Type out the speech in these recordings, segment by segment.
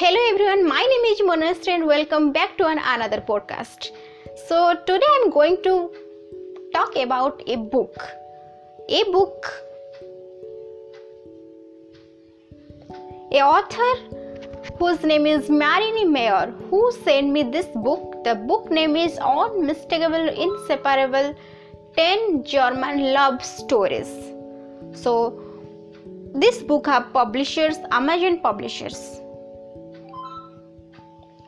Hello everyone, my name is Manasri and welcome back to an, another podcast. So today I'm going to talk about a book. A book a author whose name is Marini Mayer who sent me this book. The book name is Unmistakable Inseparable 10 German Love Stories. So this book have publishers Amazon publishers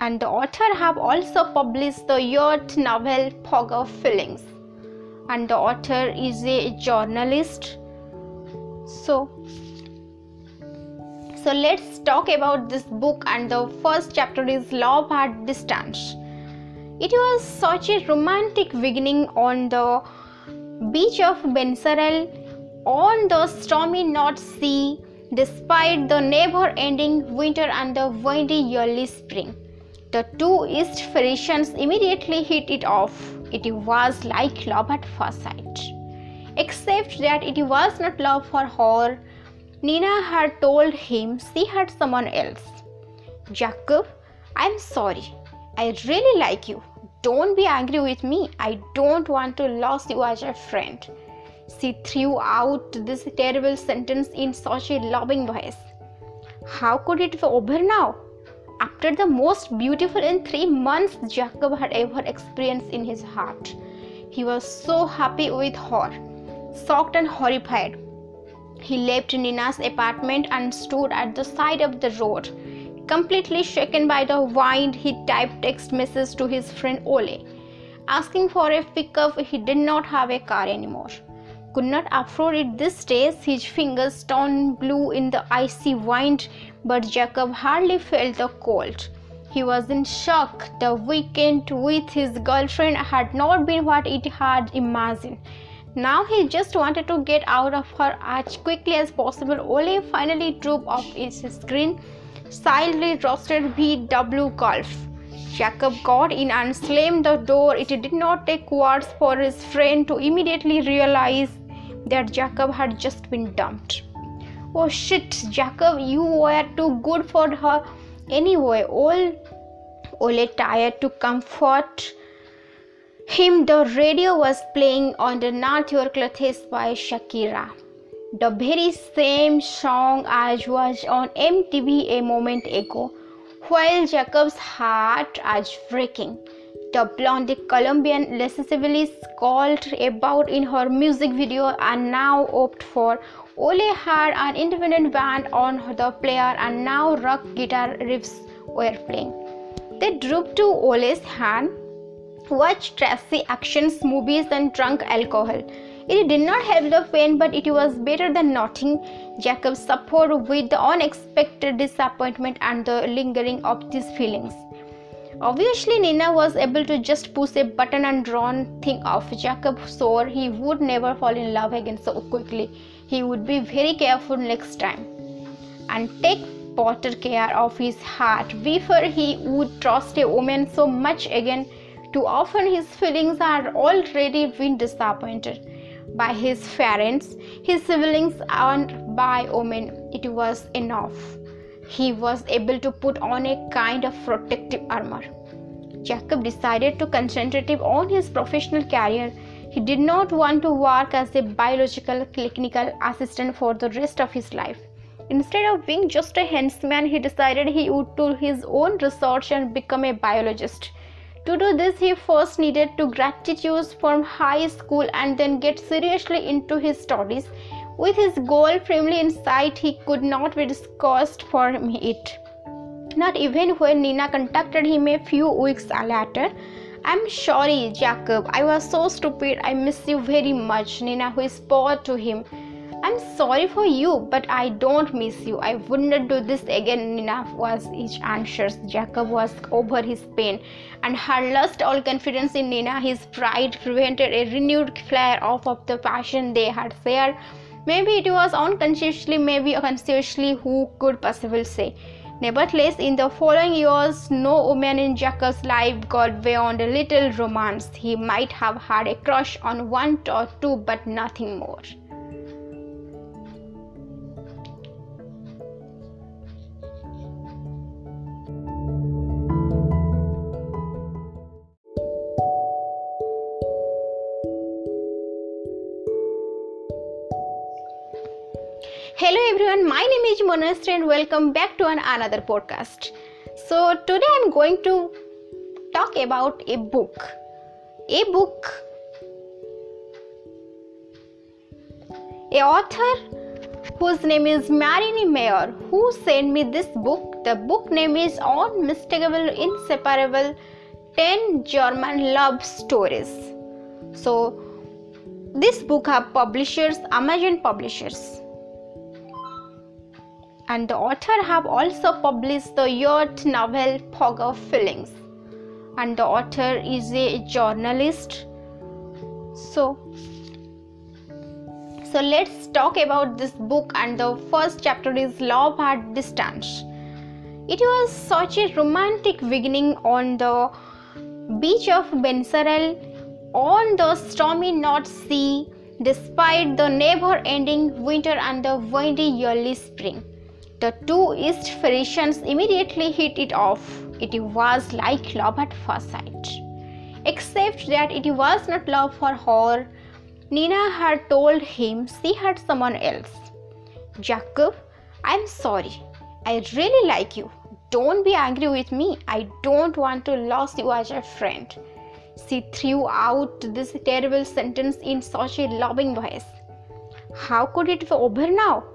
and the author have also published the yacht novel Fog of Feelings. And the author is a journalist. So so let's talk about this book. And the first chapter is love at distance. It was such a romantic beginning on the beach of Bensersiel on the stormy North Sea despite the never ending winter and the windy early spring the two East Frisians immediately hit it off. It was like love at first sight. Except that it was not love for her. Nina had told him she had someone else. Jacob, I'm sorry. I really like you. Don't be angry with me. I don't want to lose you as a friend. She threw out this terrible sentence in such a loving voice. How could it be over now? After the most beautiful in three months Jacob had ever experienced in his heart. He was so happy with her, shocked and horrified. He left Nina's apartment and stood at the side of the road. Completely shaken by the wind, he typed text message to his friend Ole, asking for a pickup. He did not have a car anymore could not afford it these days. His fingers turned blue in the icy wind, but Jacob hardly felt the cold. He was in shock. The weekend with his girlfriend had not been what he had imagined. Now he just wanted to get out of her as quickly as possible. Ole finally drew off his screen, silently roasted VW Golf. Jacob got in and slammed the door. It did not take words for his friend to immediately realize that Jacob had just been dumped. Oh shit, Jacob, you were too good for her anyway. All Ole tried to comfort him. The radio was playing Underneath Your Clothes by Shakira. The very same song as was on MTV a moment ago, while Jacob's heart was breaking the blonde Colombian lasciviously called about in her music video and now opt for Ole had an independent band on the player and now rock guitar riffs were playing. They drooped to Ole's hand, watched trashy actions movies and drank alcohol. It did not help the pain, but it was better than nothing. Jacob suffered with the unexpected disappointment and the lingering of these feelings. Obviously, Nina was able to just push a button and drawn thing off. Jacob swore he would never fall in love again so quickly. He would be very careful next time and take better care of his heart before he would trust a woman so much again. Too often, his feelings had already been disappointed by his parents, his siblings, and by women. It was enough he was able to put on a kind of protective armor. Jacob decided to concentrate on his professional career. He did not want to work as a biological clinical assistant for the rest of his life. Instead of being just a henchman, he decided he would do his own research and become a biologist. To do this, he first needed to graduate from high school and then get seriously into his studies with his goal firmly in sight, he could not be discussed for it. Not even when Nina contacted him a few weeks later. I'm sorry, Jacob. I was so stupid. I miss you very much, Nina whispered to him. I'm sorry for you, but I don't miss you. I wouldn't do this again, Nina was his answer. Jacob was over his pain and had lost all confidence in Nina. His pride prevented a renewed flare off of the passion they had shared Maybe it was unconsciously, maybe consciously, who could possibly say. Nevertheless, in the following years, no woman in Jacob's life got beyond a little romance. He might have had a crush on one or two, but nothing more. And welcome back to an, another podcast. So today I'm going to talk about a book. A book a author whose name is Marini Meyer who sent me this book. The book name is Unmistakable Inseparable 10 German Love Stories. So this book have publishers Amazon Publishers and the author have also published the youth novel Fog of Feelings. And the author is a journalist. So so let's talk about this book. And the first chapter is love at distance. It was such a romantic beginning on the beach of Bensersiel on the stormy North Sea despite the never ending winter and the windy early spring the two East Frisians immediately hit it off. It was like love at first sight. Except that it was not love for her. Nina had told him she had someone else. Jacob, I'm sorry. I really like you. Don't be angry with me. I don't want to lose you as a friend. She threw out this terrible sentence in such a loving voice. How could it be over now?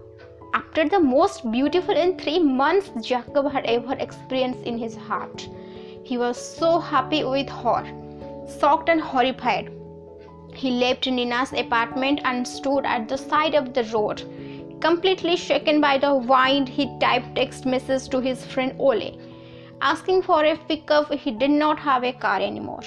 After the most beautiful in three months Jacob had ever experienced in his heart. He was so happy with her, shocked and horrified. He left Nina's apartment and stood at the side of the road. Completely shaken by the wind, he typed text messages to his friend Ole, asking for a pickup. He did not have a car anymore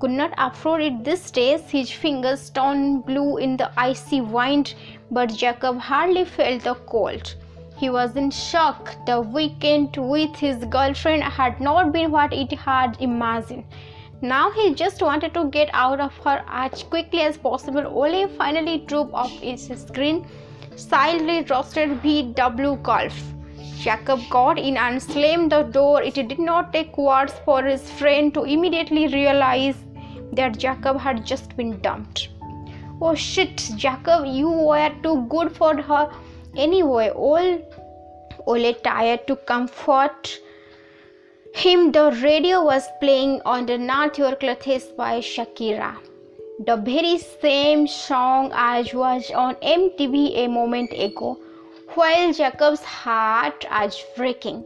could not afford it these days. His fingers turned blue in the icy wind, but Jacob hardly felt the cold. He was in shock. The weekend with his girlfriend had not been what he had imagined. Now he just wanted to get out of her as quickly as possible. Ole finally drove off his screen, silently roasted VW Golf. Jacob got in and slammed the door. It did not take words for his friend to immediately realize that Jacob had just been dumped. Oh shit, Jacob, you were too good for her anyway. All Ole tired to comfort him. The radio was playing Underneath Your Clothes by Shakira. The very same song as was on MTV a moment ago, while Jacob's heart was breaking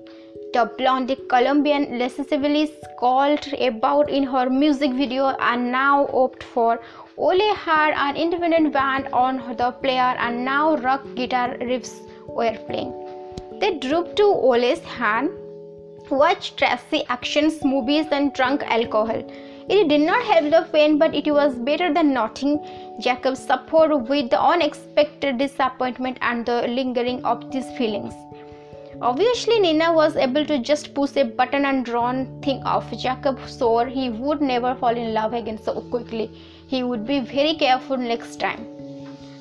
the blonde Colombian lasciviously called about in her music video and now opt for Ole had an independent band on the player and now rock guitar riffs were playing. They drooped to Ole's hand, watched trashy actions movies and drunk alcohol. It did not help the pain, but it was better than nothing. Jacob suffered with the unexpected disappointment and the lingering of these feelings. Obviously, Nina was able to just push a button and drawn thing off. Jacob swore he would never fall in love again so quickly. He would be very careful next time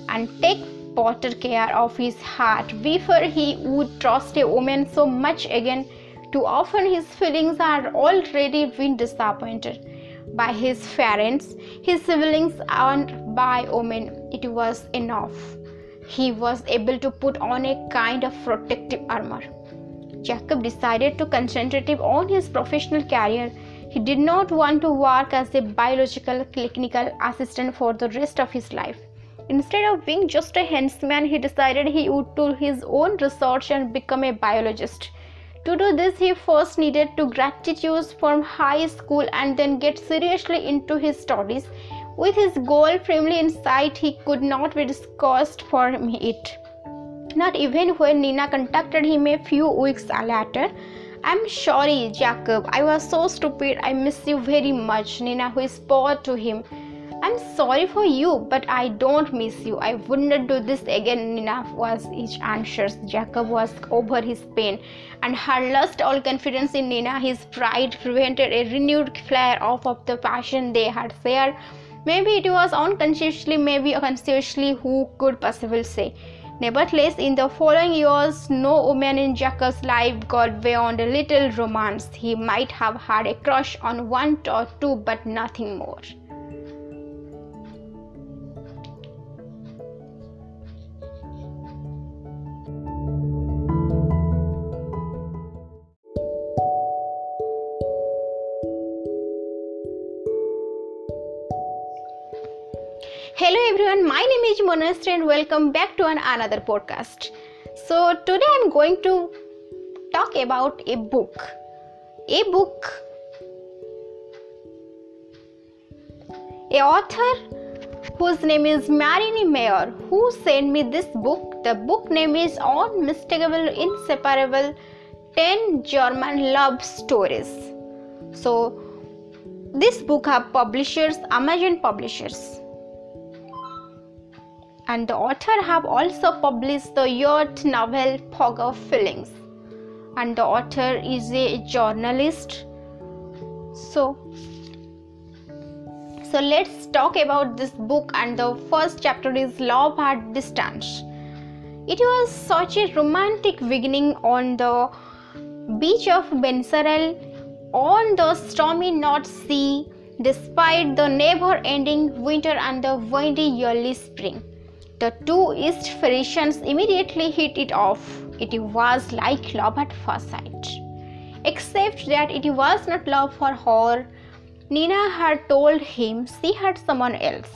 and take better care of his heart before he would trust a woman so much again. Too often, his feelings are already been disappointed by his parents, his siblings, and by women. It was enough he was able to put on a kind of protective armor. Jacob decided to concentrate on his professional career. He did not want to work as a biological clinical assistant for the rest of his life. Instead of being just a henchman, he decided he would do his own research and become a biologist. To do this, he first needed to graduate from high school and then get seriously into his studies with his goal firmly in sight, he could not be discussed for it. Not even when Nina contacted him a few weeks later. I'm sorry, Jacob. I was so stupid. I miss you very much, Nina whispered to him. I'm sorry for you, but I don't miss you. I wouldn't do this again, Nina was his answer. Jacob was over his pain and had lost all confidence in Nina. His pride prevented a renewed flare off of the passion they had shared Maybe it was unconsciously, maybe unconsciously, who could possibly say. Nevertheless, in the following years, no woman in Jacob's life got beyond a little romance. He might have had a crush on one or two, but nothing more. Hello everyone, my name is Monasri and welcome back to an, another podcast. So today I'm going to talk about a book. A book, a author whose name is Marini Meyer, who sent me this book. The book name is Unmistakable Inseparable 10 German Love Stories. So this book have publishers Amazon Publishers and the author have also published the yacht novel Fog of Feelings. And the author is a journalist. So so let's talk about this book. And the first chapter is love at distance. It was such a romantic beginning on the beach of Bensersiel on the stormy North Sea despite the never ending winter and the windy early spring the two East Frisians immediately hit it off. It was like love at first sight. Except that it was not love for her. Nina had told him she had someone else.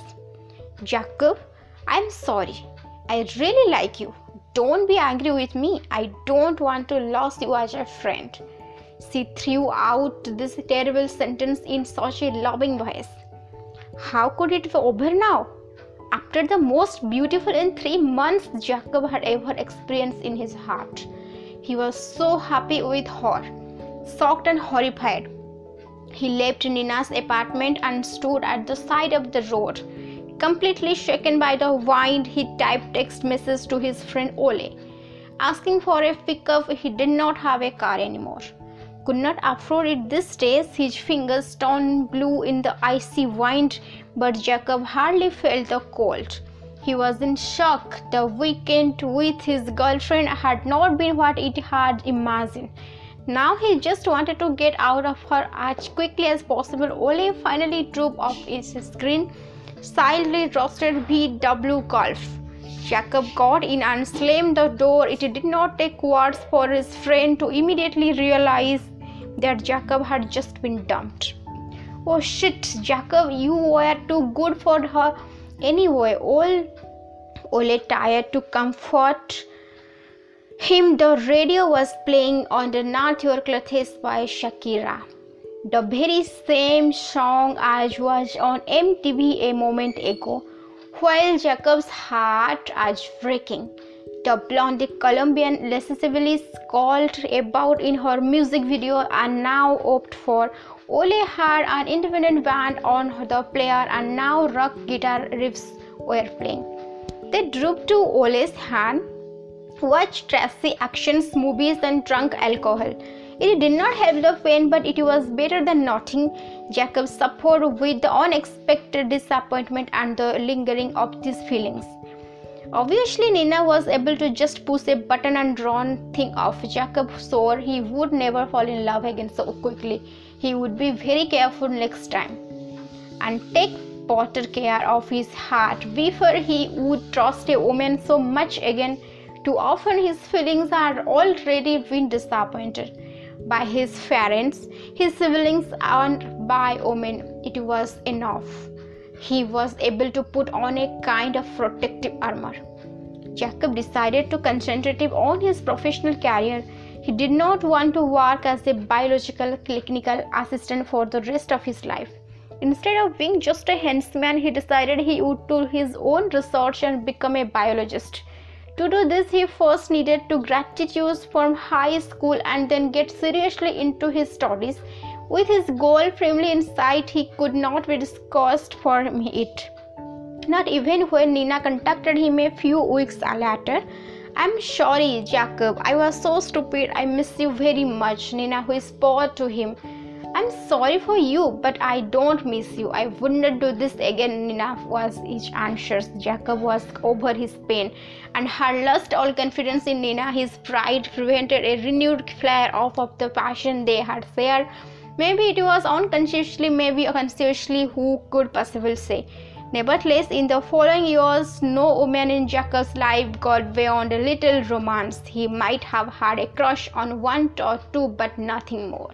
Jacob, I'm sorry. I really like you. Don't be angry with me. I don't want to lose you as a friend. She threw out this terrible sentence in such a loving voice. How could it be over now? After the most beautiful in three months Jacob had ever experienced in his heart. He was so happy with her, shocked and horrified. He left Nina's apartment and stood at the side of the road. Completely shaken by the wind, he typed text message to his friend Ole, asking for a pickup. He did not have a car anymore could not afford it these days. His fingers turned blue in the icy wind, but Jacob hardly felt the cold. He was in shock. The weekend with his girlfriend had not been what it had imagined. Now he just wanted to get out of her as quickly as possible. Ole finally drove off his screen, silently roasted VW Golf. Jacob got in and slammed the door. It did not take words for his friend to immediately realize that Jacob had just been dumped. Oh shit, Jacob, you were too good for her anyway. All Ole tried to comfort him. The radio was playing on the Your Clothes by Shakira. The very same song as was on MTV a moment ago, while Jacob's heart was breaking the blonde Colombian lasciviously called about in her music video and now opt for Ole had an independent band on the player and now rock guitar riffs were playing. They drooped to Ole's hand, watched trashy actions movies and drunk alcohol. It did not help the pain, but it was better than nothing. Jacob suffered with the unexpected disappointment and the lingering of these feelings. Obviously, Nina was able to just push a button and drawn thing off. Jacob swore he would never fall in love again so quickly. He would be very careful next time and take better care of his heart before he would trust a woman so much again. Too often, his feelings had already been disappointed by his parents, his siblings, and by women. It was enough he was able to put on a kind of protective armor. Jacob decided to concentrate on his professional career. He did not want to work as a biological clinical assistant for the rest of his life. Instead of being just a henchman, he decided he would do his own research and become a biologist. To do this, he first needed to graduate from high school and then get seriously into his studies with his goal firmly in sight, he could not be discussed for it. Not even when Nina contacted him a few weeks later. I'm sorry, Jacob. I was so stupid. I miss you very much, Nina whispered to him. I'm sorry for you, but I don't miss you. I wouldn't do this again, Nina was his answer. Jacob was over his pain, and had lost all confidence in Nina. His pride prevented a renewed flare off of the passion they had shared Maybe it was unconsciously, maybe consciously, who could possibly say. Nevertheless, in the following years, no woman in Jacob's life got beyond a little romance. He might have had a crush on one or two, but nothing more.